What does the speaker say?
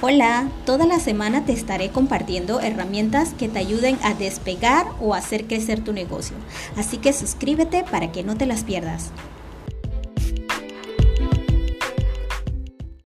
Hola, toda la semana te estaré compartiendo herramientas que te ayuden a despegar o hacer crecer tu negocio. Así que suscríbete para que no te las pierdas.